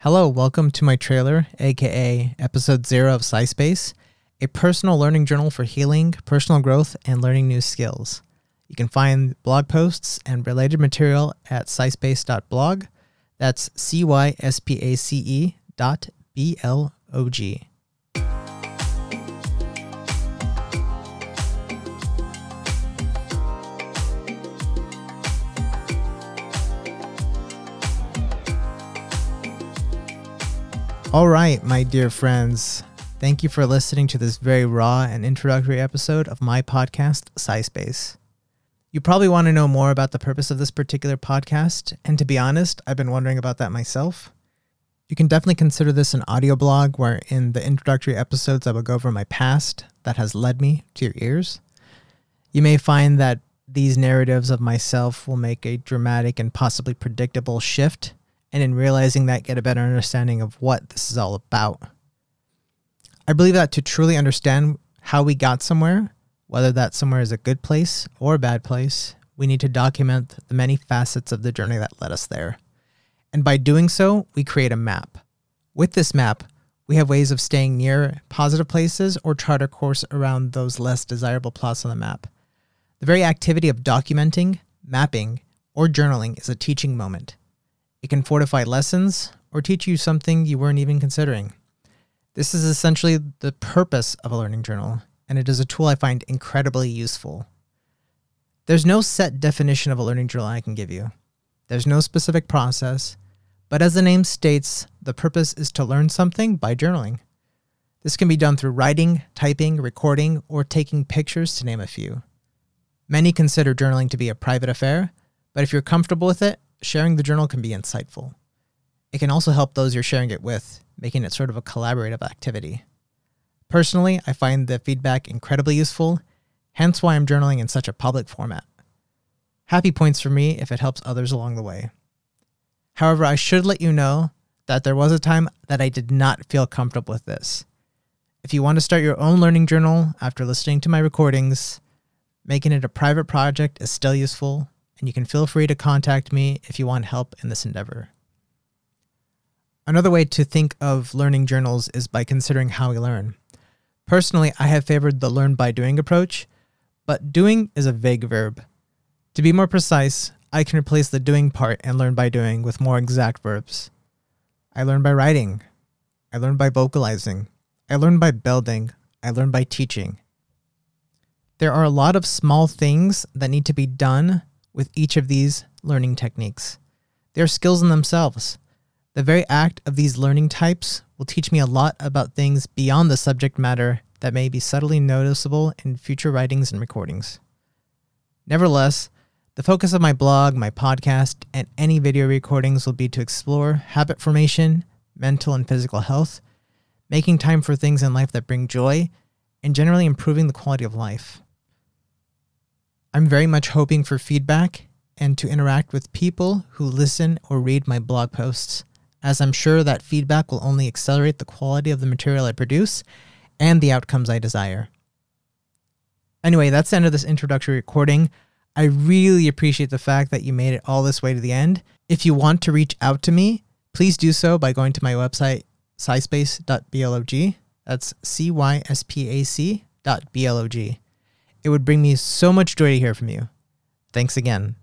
Hello, welcome to my trailer, aka episode zero of SciSpace, a personal learning journal for healing, personal growth, and learning new skills. You can find blog posts and related material at cyspace.blog. That's C Y S P A C E dot B L O G. All right, my dear friends. Thank you for listening to this very raw and introductory episode of my podcast, SciSpace. You probably want to know more about the purpose of this particular podcast, and to be honest, I've been wondering about that myself. You can definitely consider this an audio blog where in the introductory episodes I will go over my past that has led me to your ears. You may find that these narratives of myself will make a dramatic and possibly predictable shift and in realizing that get a better understanding of what this is all about. I believe that to truly understand how we got somewhere, whether that somewhere is a good place or a bad place, we need to document the many facets of the journey that led us there. And by doing so, we create a map. With this map, we have ways of staying near positive places or chart a course around those less desirable plots on the map. The very activity of documenting, mapping, or journaling is a teaching moment. It can fortify lessons or teach you something you weren't even considering. This is essentially the purpose of a learning journal, and it is a tool I find incredibly useful. There's no set definition of a learning journal I can give you. There's no specific process, but as the name states, the purpose is to learn something by journaling. This can be done through writing, typing, recording, or taking pictures, to name a few. Many consider journaling to be a private affair, but if you're comfortable with it, sharing the journal can be insightful. It can also help those you're sharing it with, making it sort of a collaborative activity. Personally, I find the feedback incredibly useful, hence why I'm journaling in such a public format. Happy points for me if it helps others along the way. However, I should let you know that there was a time that I did not feel comfortable with this. If you want to start your own learning journal after listening to my recordings, making it a private project is still useful, and you can feel free to contact me if you want help in this endeavor. Another way to think of learning journals is by considering how we learn. Personally, I have favored the learn by doing approach, but doing is a vague verb. To be more precise, I can replace the doing part and learn by doing with more exact verbs. I learn by writing. I learn by vocalizing. I learn by building. I learn by teaching. There are a lot of small things that need to be done with each of these learning techniques. They are skills in themselves. The very act of these learning types will teach me a lot about things beyond the subject matter that may be subtly noticeable in future writings and recordings. Nevertheless, the focus of my blog, my podcast, and any video recordings will be to explore habit formation, mental and physical health, making time for things in life that bring joy, and generally improving the quality of life. I'm very much hoping for feedback and to interact with people who listen or read my blog posts, as I'm sure that feedback will only accelerate the quality of the material I produce and the outcomes I desire. Anyway, that's the end of this introductory recording. I really appreciate the fact that you made it all this way to the end. If you want to reach out to me, please do so by going to my website, cyspace.blog. That's C Y S P A C dot B L O G. It would bring me so much joy to hear from you. Thanks again.